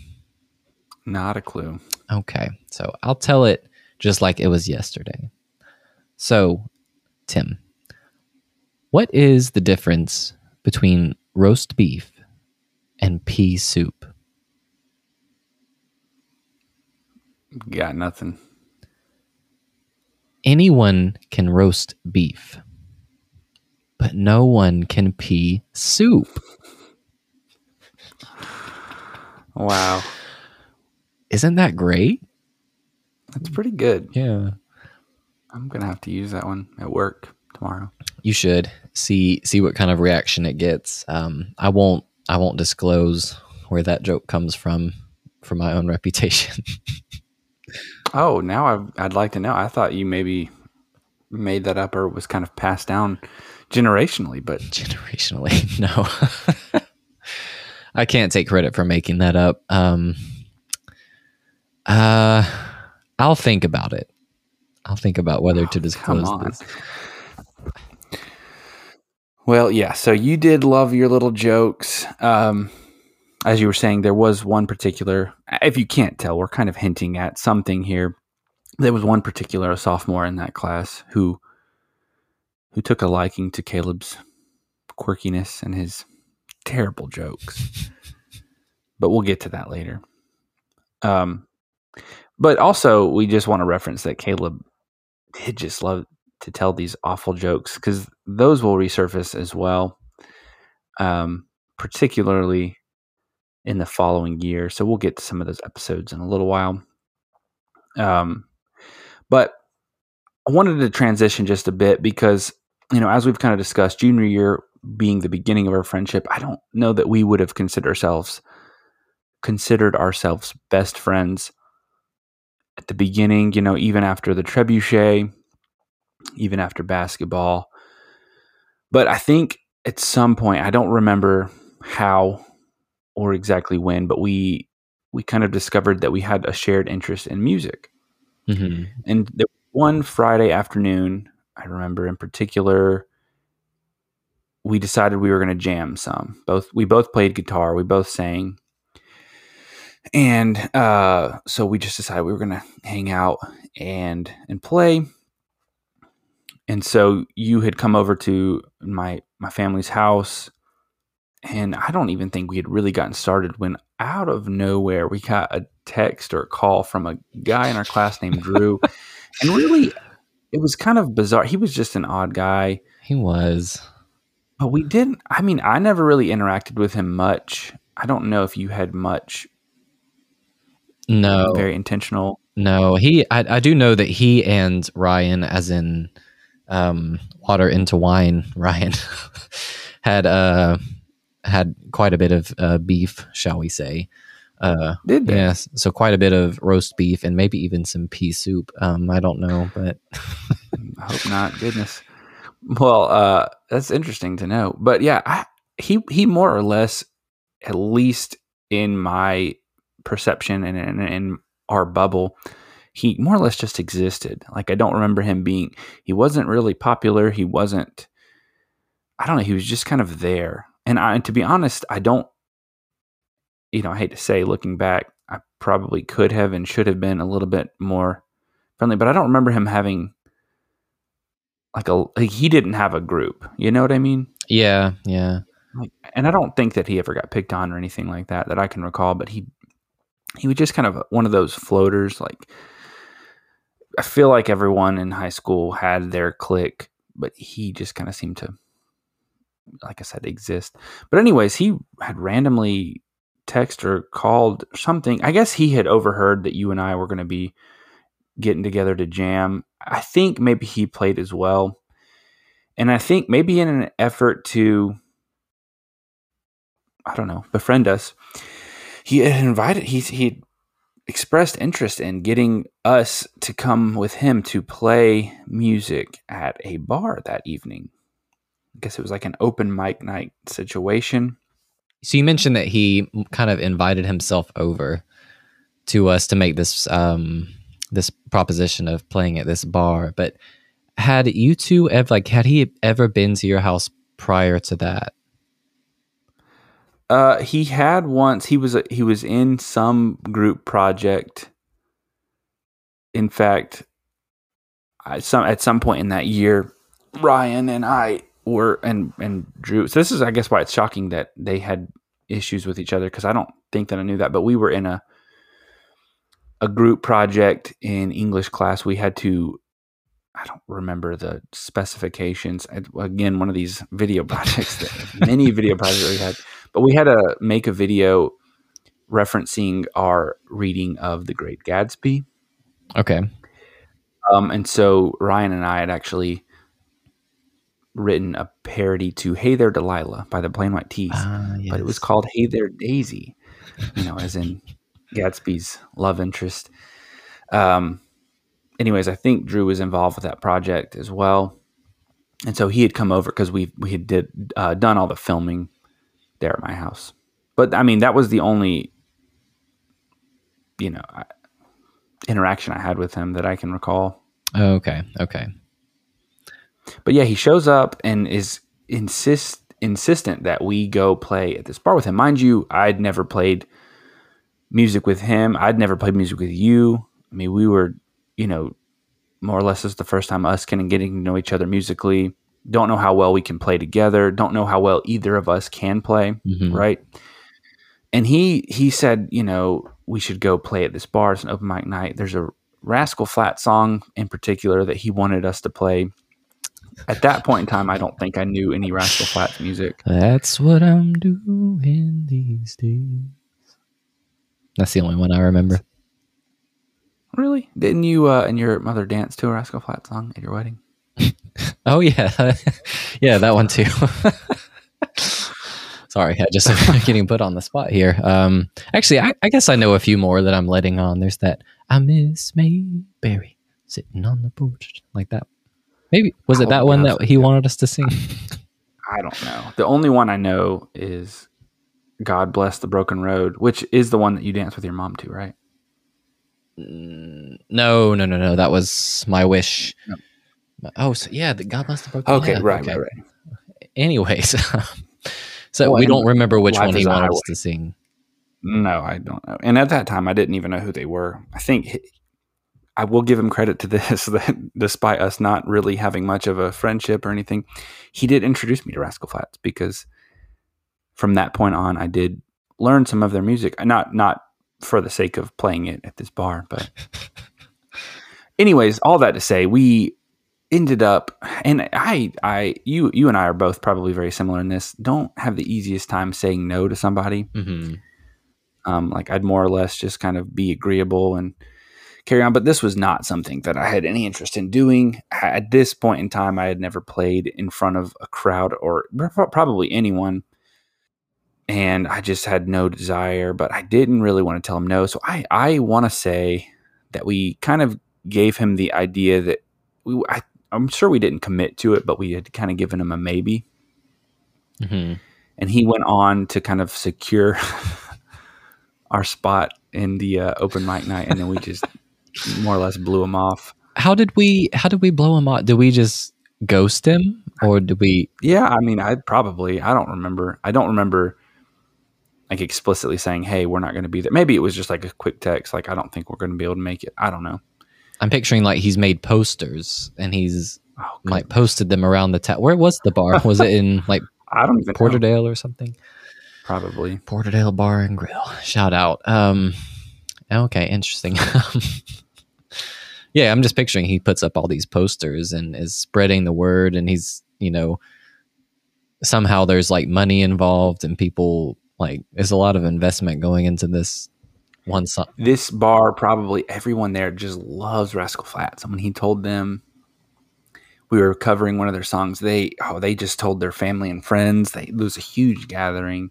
Not a clue. Okay. So I'll tell it just like it was yesterday. So, Tim, what is the difference between roast beef and pea soup? Got nothing. Anyone can roast beef, but no one can pee soup. Wow. Isn't that great? That's pretty good. Yeah. I'm gonna have to use that one at work tomorrow. You should see see what kind of reaction it gets. Um, I won't I won't disclose where that joke comes from for my own reputation. Oh, now I've, I'd like to know. I thought you maybe made that up or was kind of passed down generationally, but Generationally, no. I can't take credit for making that up. Um, uh, I'll think about it. I'll think about whether to come disclose on. this. Well, yeah. So you did love your little jokes. Um, as you were saying, there was one particular. If you can't tell, we're kind of hinting at something here. There was one particular, sophomore in that class, who who took a liking to Caleb's quirkiness and his terrible jokes. but we'll get to that later. Um, but also, we just want to reference that Caleb did just love to tell these awful jokes because those will resurface as well, um, particularly in the following year. So we'll get to some of those episodes in a little while. Um, but I wanted to transition just a bit because, you know, as we've kind of discussed, junior year being the beginning of our friendship, I don't know that we would have considered ourselves considered ourselves best friends at the beginning, you know, even after the trebuchet, even after basketball. But I think at some point, I don't remember how or exactly when, but we we kind of discovered that we had a shared interest in music. hmm And there was one Friday afternoon, I remember in particular, we decided we were going to jam some. Both we both played guitar, we both sang, and uh, so we just decided we were going to hang out and and play. And so you had come over to my my family's house, and I don't even think we had really gotten started when out of nowhere we got a text or a call from a guy in our class named Drew, and really it was kind of bizarre. He was just an odd guy. He was. But we didn't. I mean, I never really interacted with him much. I don't know if you had much No, very intentional. no. He, I, I do know that he and Ryan, as in um, water into wine, Ryan had uh had quite a bit of uh, beef, shall we say? Uh, Did they? yes, so quite a bit of roast beef and maybe even some pea soup. Um, I don't know, but I hope not. Goodness. Well, uh, that's interesting to know. But yeah, I, he he more or less, at least in my perception and in, in our bubble, he more or less just existed. Like I don't remember him being. He wasn't really popular. He wasn't. I don't know. He was just kind of there. And I, and to be honest, I don't. You know, I hate to say, looking back, I probably could have and should have been a little bit more friendly, but I don't remember him having like a like he didn't have a group. You know what I mean? yeah, yeah. Like, and I don't think that he ever got picked on or anything like that that I can recall. But he he was just kind of one of those floaters. Like I feel like everyone in high school had their clique, but he just kind of seemed to, like I said, exist. But anyways, he had randomly text or called something. I guess he had overheard that you and I were going to be getting together to jam. I think maybe he played as well. And I think maybe in an effort to, I don't know, befriend us, he had invited, he, he expressed interest in getting us to come with him to play music at a bar that evening. I guess it was like an open mic night situation. So you mentioned that he kind of invited himself over to us to make this um, this proposition of playing at this bar. But had you two ever like had he ever been to your house prior to that? Uh, he had once. He was he was in some group project. In fact, some at some point in that year, Ryan and I were and and Drew. So this is, I guess, why it's shocking that they had issues with each other because I don't think that I knew that. But we were in a a group project in English class. We had to. I don't remember the specifications. Again, one of these video projects, that, many video projects we had but we had to make a video referencing our reading of The Great Gatsby. Okay. Um, and so Ryan and I had actually written a parody to "Hey There, Delilah" by the Plain White T's, uh, yes. but it was called "Hey There, Daisy," you know, as in Gatsby's love interest. Um, anyways, I think Drew was involved with that project as well, and so he had come over because we we had did uh, done all the filming there at my house. But I mean, that was the only, you know, interaction I had with him that I can recall. Okay. Okay. But yeah, he shows up and is insist insistent that we go play at this bar with him. Mind you, I'd never played music with him. I'd never played music with you. I mean, we were, you know, more or less this is the first time us kind of getting to know each other musically don't know how well we can play together, don't know how well either of us can play, mm-hmm. right? And he he said, you know, we should go play at this bar. It's an open mic night. There's a Rascal Flat song in particular that he wanted us to play. At that point in time, I don't think I knew any Rascal Flatts music. That's what I'm doing these days. That's the only one I remember. Really? Didn't you uh, and your mother dance to a Rascal Flat song at your wedding? Oh yeah, yeah, that one too. Sorry, I just getting put on the spot here. Um, actually, I, I, guess I know a few more that I'm letting on. There's that I miss Mayberry sitting on the porch like that. Maybe was it that one that he wanted us to sing? I don't know. The only one I know is God bless the broken road, which is the one that you dance with your mom to, right? Mm, no, no, no, no. That was my wish. Oh, so yeah, the God bless the broken. Road. Okay, right, okay. right, right. Anyways, so well, we don't remember which one he wanted us to sing. No, I don't know. And at that time, I didn't even know who they were. I think I will give him credit to this that despite us not really having much of a friendship or anything, he did introduce me to Rascal Flatts because from that point on, I did learn some of their music. Not not for the sake of playing it at this bar, but anyways, all that to say, we ended up and i i you you and i are both probably very similar in this don't have the easiest time saying no to somebody mm-hmm. um like i'd more or less just kind of be agreeable and carry on but this was not something that i had any interest in doing at this point in time i had never played in front of a crowd or probably anyone and i just had no desire but i didn't really want to tell him no so i i want to say that we kind of gave him the idea that we I, I'm sure we didn't commit to it, but we had kind of given him a maybe. Mm-hmm. And he went on to kind of secure our spot in the uh, open mic night, and then we just more or less blew him off. How did we? How did we blow him off? Did we just ghost him, or did we? Yeah, I mean, I probably I don't remember. I don't remember like explicitly saying, "Hey, we're not going to be there." Maybe it was just like a quick text, like, "I don't think we're going to be able to make it." I don't know. I'm picturing like he's made posters and he's oh, like posted them around the town. Where was the bar? Was it in like I don't even Porterdale know. or something? Probably Porterdale Bar and Grill. Shout out. Um, okay, interesting. yeah, I'm just picturing he puts up all these posters and is spreading the word, and he's you know somehow there's like money involved and people like there's a lot of investment going into this one song. This bar, probably everyone there just loves Rascal Flatts. I mean, he told them we were covering one of their songs, they oh they just told their family and friends. They it was a huge gathering.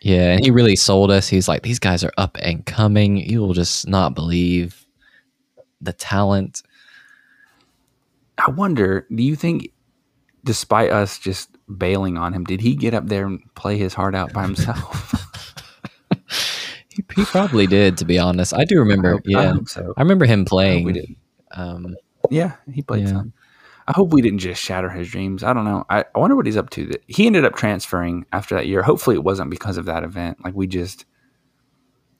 Yeah, and he really sold us. He's like, these guys are up and coming. You will just not believe the talent. I wonder, do you think, despite us just bailing on him, did he get up there and play his heart out by himself? He, he probably did, to be honest. I do remember. I hope- I yeah, hope so. I remember him playing. we didn't. Um, Yeah, he played Yeah. some. I hope we didn't just shatter his dreams. I don't know. I, I wonder what he's up to. He ended up transferring after that year. Hopefully, it wasn't because of that event. Like we just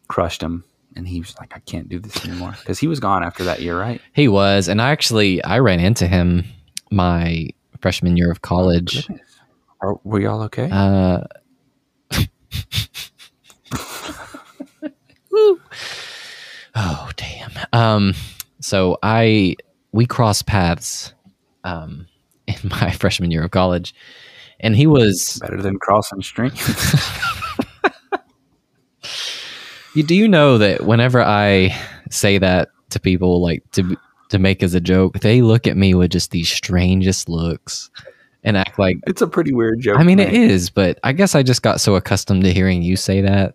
crushed him, and he was like, "I can't do this anymore," because he was gone after that year, right? he was, and I actually I ran into him my freshman year of college. Goodness. Are, were y'all okay? Uh, oh damn. Um, so I we crossed paths um, in my freshman year of college, and he was. Better than crossing streams. You do you know that whenever I say that to people, like to to make as a joke, they look at me with just these strangest looks and act like it's a pretty weird joke. I mean, to it make. is, but I guess I just got so accustomed to hearing you say that.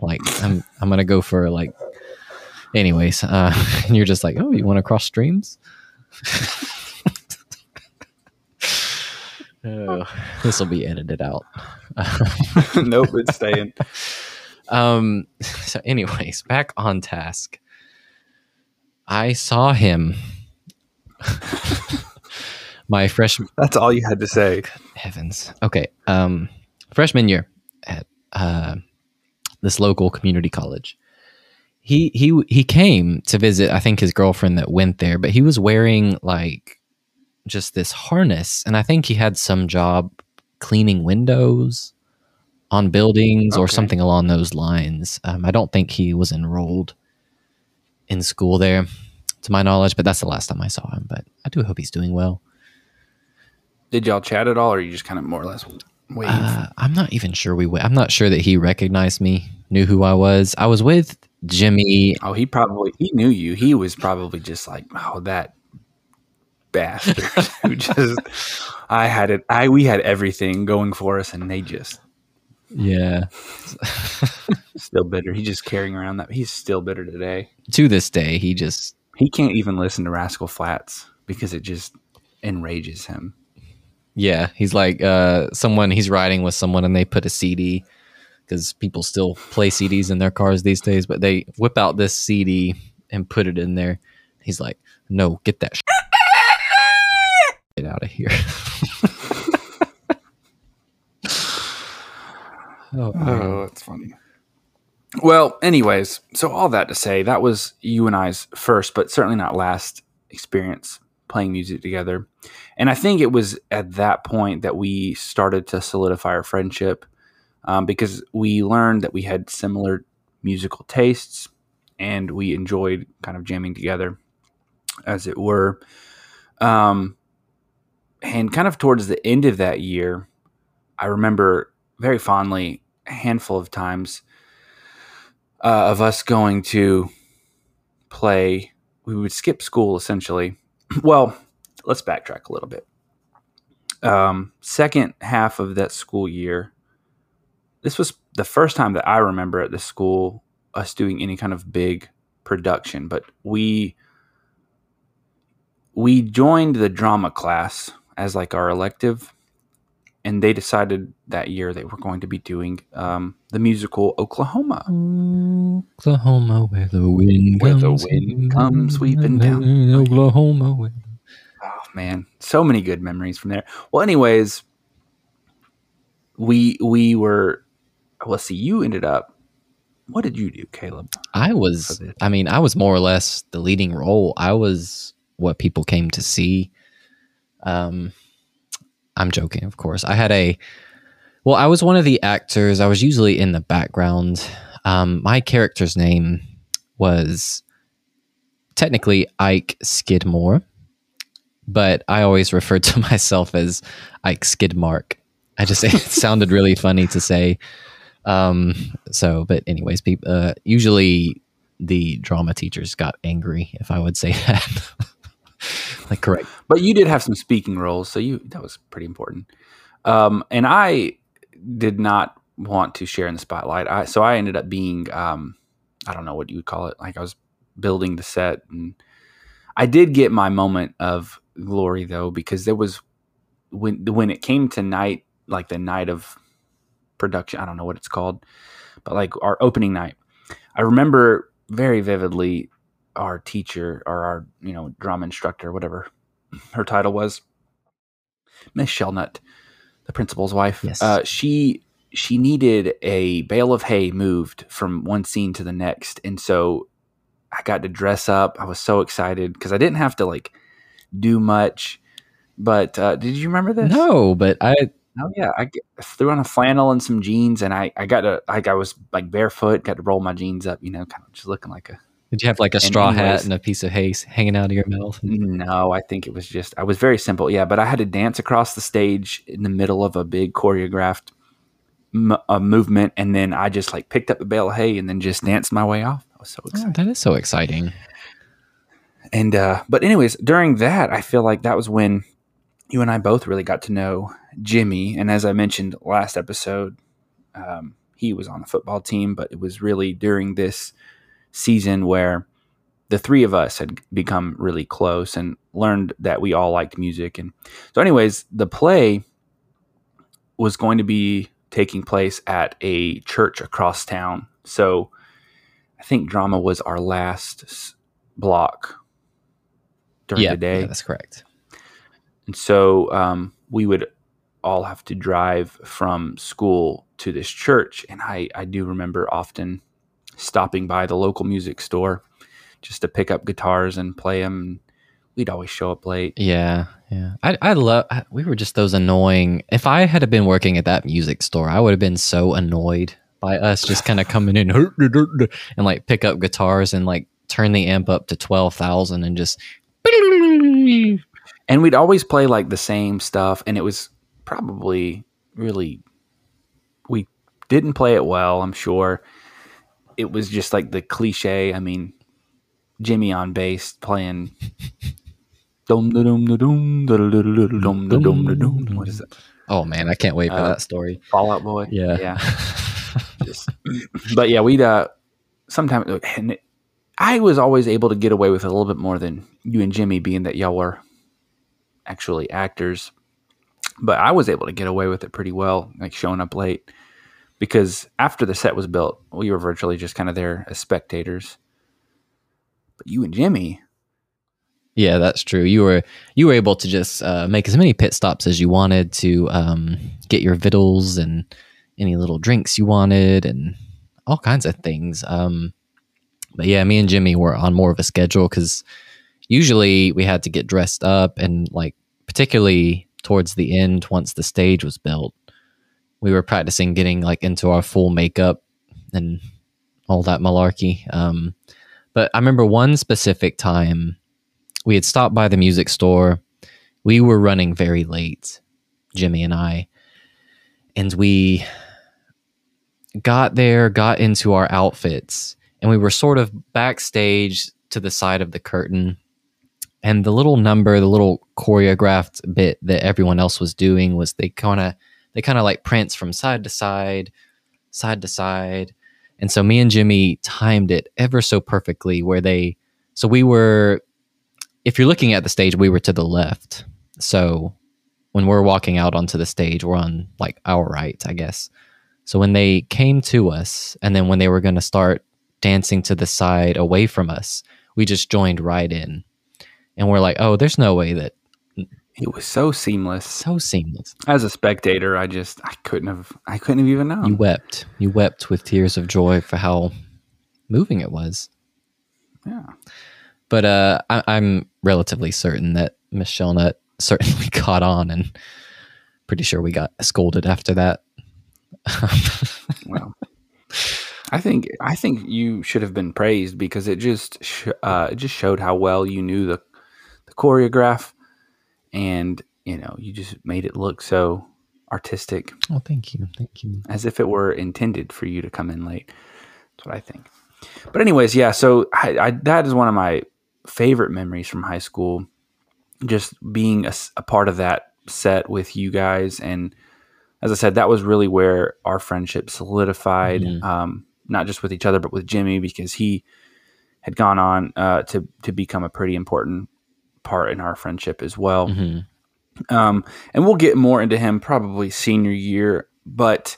Like, I'm I'm gonna go for like. Anyways, uh, and you're just like, oh, you want to cross streams? oh, this will be edited out. nope, it's staying. Um. So, anyways, back on task. I saw him. My freshman That's all you had to say. heavens. Okay. Um, freshman year at uh, this local community college. He he he came to visit. I think his girlfriend that went there, but he was wearing like just this harness, and I think he had some job cleaning windows on buildings or something along those lines. Um, I don't think he was enrolled in school there, to my knowledge, but that's the last time I saw him. But I do hope he's doing well. Did y'all chat at all, or you just kind of more or less wave? Uh, I'm not even sure we. Went. I'm not sure that he recognized me, knew who I was. I was with Jimmy. oh, he probably he knew you. He was probably just like, oh, that bastard who just. I had it. I we had everything going for us, and they just Yeah. still bitter. He's just carrying around that. He's still bitter today. to this day, he just He can't even listen to Rascal Flatts because it just enrages him. yeah. He's like uh, someone. He's riding with someone, and they put a CD because people still play CDs in their cars these days. But they whip out this CD and put it in there. He's like, "No, get that sh- get out of here." oh. Oh, that's funny. Well, anyways, so all that to say, that was you and I's first, but certainly not last experience playing music together. And I think it was at that point that we started to solidify our friendship um, because we learned that we had similar musical tastes and we enjoyed kind of jamming together, as it were. Um, and kind of towards the end of that year, I remember very fondly handful of times uh, of us going to play. We would skip school essentially. Well, let's backtrack a little bit. Um, second half of that school year, this was the first time that I remember at the school us doing any kind of big production, but we we joined the drama class as like our elective and they decided that year they were going to be doing um, the musical Oklahoma. Oklahoma, where the wind Where the comes, wind comes sweeping down. Oklahoma, where Oh man, so many good memories from there. Well, anyways, we we were. Let's see. You ended up. What did you do, Caleb? I was, I mean, I was more or less the leading role. I was what people came to see. Um, I'm joking, of course. I had a, well, I was one of the actors. I was usually in the background. Um, my character's name was technically Ike Skidmore, but I always refer to myself as Ike Skidmark. I just it sounded really funny to say. Um, so, but anyways, people uh, usually the drama teachers got angry if I would say that. like correct. But you did have some speaking roles, so you that was pretty important. Um, and I did not want to share in the spotlight. I so I ended up being um, I don't know what you would call it. Like I was building the set and I did get my moment of glory though because there was when when it came to night like the night of production, I don't know what it's called, but like our opening night. I remember very vividly our teacher or our, you know, drama instructor, whatever her title was, Miss Shellnut, the principal's wife. Yes. Uh, she she needed a bale of hay moved from one scene to the next, and so I got to dress up. I was so excited because I didn't have to like do much. But uh, did you remember this? No, but I Oh yeah, I threw on a flannel and some jeans, and I I got to like I was like barefoot, got to roll my jeans up, you know, kind of just looking like a. did you have like a straw hat and a piece of hay hanging out of your mouth? No, I think it was just I was very simple, yeah. But I had to dance across the stage in the middle of a big choreographed m- a movement, and then I just like picked up a bale of hay and then just danced my way off. I was so Oh, excited. that is so exciting. And uh, but anyways, during that, I feel like that was when you and I both really got to know Jimmy. And as I mentioned last episode, um, he was on the football team, but it was really during this season where the three of us had become really close and learned that we all liked music. And so, anyways, the play was going to be taking place at a church across town. So I think drama was our last block during yeah, the day. yeah, that's correct. And so um, we would all have to drive from school to this church. And I, I do remember often stopping by the local music store just to pick up guitars and play them. We'd always show up late. Yeah, yeah. I I love. We were just those annoying. If I had been working at that music store, I would have been so annoyed by us just kind of coming in and like pick up guitars and like turn the amp up to twelve thousand and just. And we'd always play like the same stuff. And it was probably really, we didn't play it well, I'm sure. It was just like the cliche. I mean, Jimmy on bass playing. What is it? Oh man, I can't wait for Uh, that story. Fall Out Boy. Yeah, yeah. Just, but yeah, we'd uh, sometimes and it, I was always able to get away with a little bit more than you and Jimmy, being that y'all were actually actors. But I was able to get away with it pretty well, like showing up late, because after the set was built, we were virtually just kind of there as spectators. But you and Jimmy, Yeah, that's true. You were you were able to just uh, make as many pit stops as you wanted to um, get your victuals and any little drinks you wanted and all kinds of things. Um, but yeah, me and Jimmy were on more of a schedule because usually we had to get dressed up and like particularly towards the end once the stage was built, we were practicing getting like into our full makeup and all that malarkey. Um, but I remember one specific time we had stopped by the music store. We were running very late, Jimmy and I. And we got there, got into our outfits, and we were sort of backstage to the side of the curtain. And the little number, the little choreographed bit that everyone else was doing was they kind of they kind of like prance from side to side, side to side. And so me and Jimmy timed it ever so perfectly where they so we were if you're looking at the stage, we were to the left. So when we're walking out onto the stage, we're on like our right, I guess. So when they came to us, and then when they were going to start dancing to the side away from us, we just joined right in. And we're like, oh, there's no way that it was so seamless. so seamless. As a spectator, I just I couldn't have I couldn't have even known. You wept. You wept with tears of joy for how moving it was. yeah. But uh, I, I'm relatively certain that Michelle Shellnut certainly caught on, and pretty sure we got scolded after that. Well, I think I think you should have been praised because it just sh- uh, it just showed how well you knew the the choreograph, and you know you just made it look so artistic, Oh, thank you, thank you. as if it were intended for you to come in late. That's what I think. But anyways, yeah. So I, I that is one of my favorite memories from high school, just being a part of that set with you guys and as I said, that was really where our friendship solidified, Mhm. um, not just with each other, but with Jimmy, because he had gone on uh, to to become a pretty important part in our friendship as well. hmm Um, and we'll get more into him probably senior year. But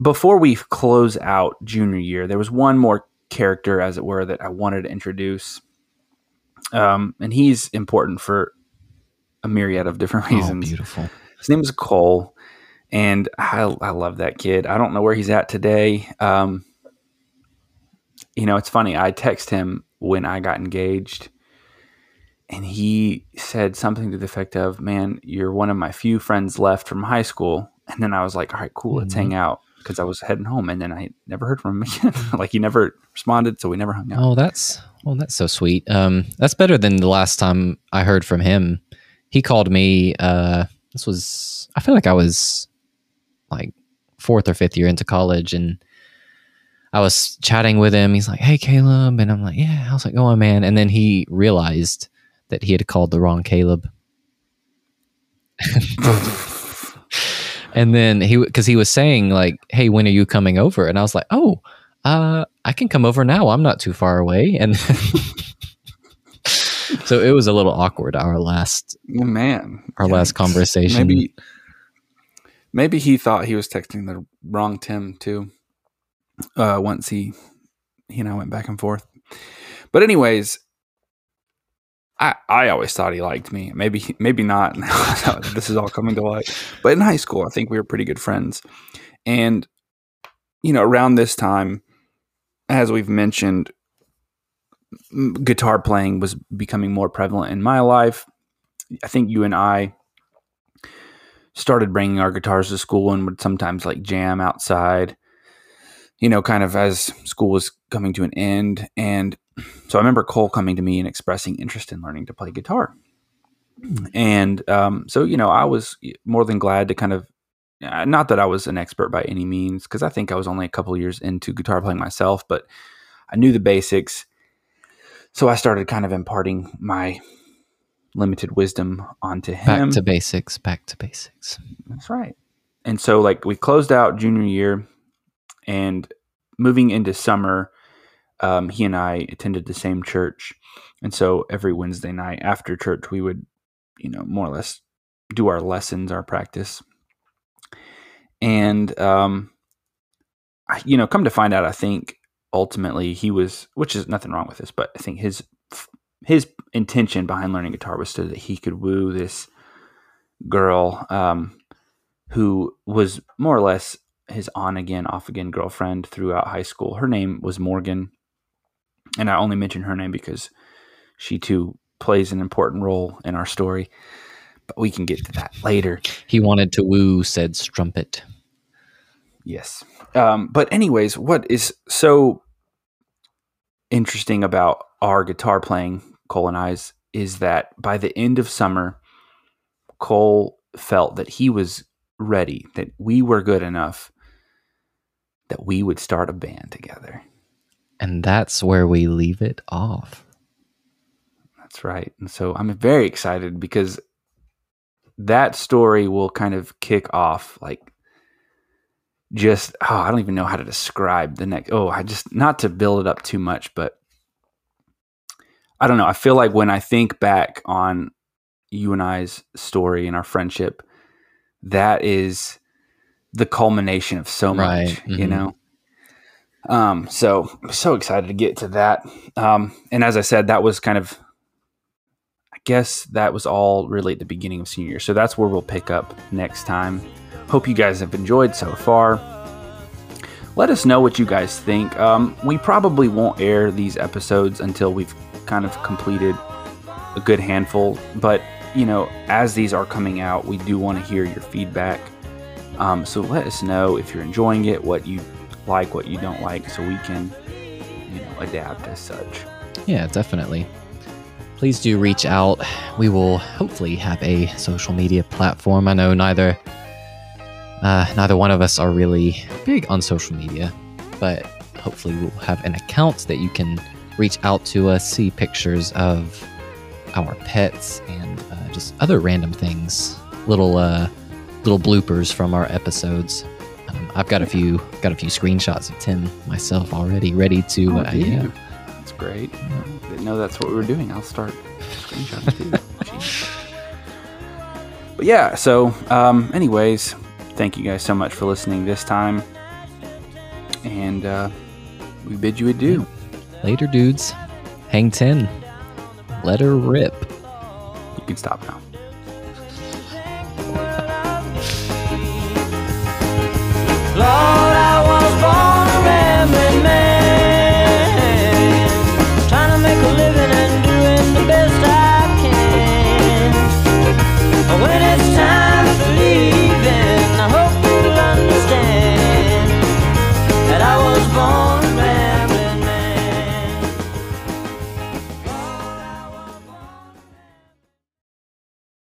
before we close out junior year, there was one more character, as it were, that I wanted to introduce. Um, and he's important for a myriad of different Oh, reasons. beautiful. His name is Cole, and I, I love that kid. I don't know where he's at today. Um, you know, it's funny. I text him when I got engaged, and he said something to the effect of, "Man, you're one of my few friends left from high school." And then I was like, "All right, cool, let's Mhm. hang out," because I was heading home, and then I never heard from him again. like he never responded, so we never hung out. Oh, that's well, that's so sweet. Um, that's better than the last time I heard from him. He called me. Uh, this was I feel like I was like fourth or fifth year into college, and I was chatting with him. He's like, "Hey, Caleb," and I'm like, "Yeah." How's it going, man? And then he realized that he had called the wrong Caleb. And then he, because he was saying like, "Hey, when are you coming over?" And I was like, "Oh, uh, I can come over now. I'm not too far away." And so it was a little awkward. Our last, Man, our last conversation. Maybe, maybe he thought he was texting the wrong Tim too. Uh, once he, he and I went back and forth. But anyways, I I always thought he liked me. Maybe maybe not. This is all coming to light. But in high school, I think we were pretty good friends. And you know, around this time, as we've mentioned, guitar playing was becoming more prevalent in my life. I think you and I started bringing our guitars to school and would sometimes like jam outside, you know, kind of as school was coming to an end. And so I remember Cole coming to me and expressing interest in learning to play guitar. And um, so, you know, I was more than glad to kind of, uh, not that I was an expert by any means, because I think I was only a couple years into guitar playing myself, but I knew the basics. So I started kind of imparting my limited wisdom onto him. back to basics. Back to basics. That's right. And so, like, we closed out junior year and moving into summer, um, he and I attended the same church. And so, every Wednesday night after church, we would, you know, more or less do our lessons, our practice. And, um, I- you know, come to find out, I think ultimately he was, which is nothing wrong with this, but I think his his intention behind learning guitar was so that he could woo this girl um, who was more or less his on again, off again girlfriend throughout high school. Her name was Morgan. And I only mention her name because she too plays an important role in our story. But we can get to that later. He wanted to woo said strumpet. Yes. Um, but, anyways, what is so interesting about our guitar playing, Cole and I's, is that by the end of summer, Cole felt that he was ready, that we were good enough that we would start a band together. And that's where we leave it off. That's right. And so I'm very excited because that story will kind of kick off like just oh, I don't even know how to describe the next oh, I just not to build it up too much, but I don't know. I feel like when I think back on you and I's story and our friendship, that is the culmination of so Right. much, you Mhm. know. Um, so so excited to get to that. Um, and as I said, that was kind of I guess that was all really at the beginning of senior year. So that's where we'll pick up next time. Hope you guys have enjoyed so far. Let us know what you guys think. Um, we probably won't air these episodes until we've kind of completed a good handful. But, you know, as these are coming out, we do want to hear your feedback. Um, so let us know if you're enjoying it, what you like, what you don't like, so we can, you know, adapt as such. Yeah, definitely. Please do reach out. We will hopefully have a social media platform. I know neither uh, neither one of us are really big on social media, but hopefully we'll have an account that you can reach out to us, see pictures of our pets and uh, just other random things, little uh, little bloopers from our episodes. Um, I've got a few got a few screenshots of Tim myself already ready to. Oh, uh, yeah. That's great. Didn't know that's what we were doing. I'll start screenshotting. But yeah, so um, anyways, thank you guys so much for listening this time. And uh, we bid you adieu. Later, dudes. Hang 10. Let her rip. You can stop now. Love.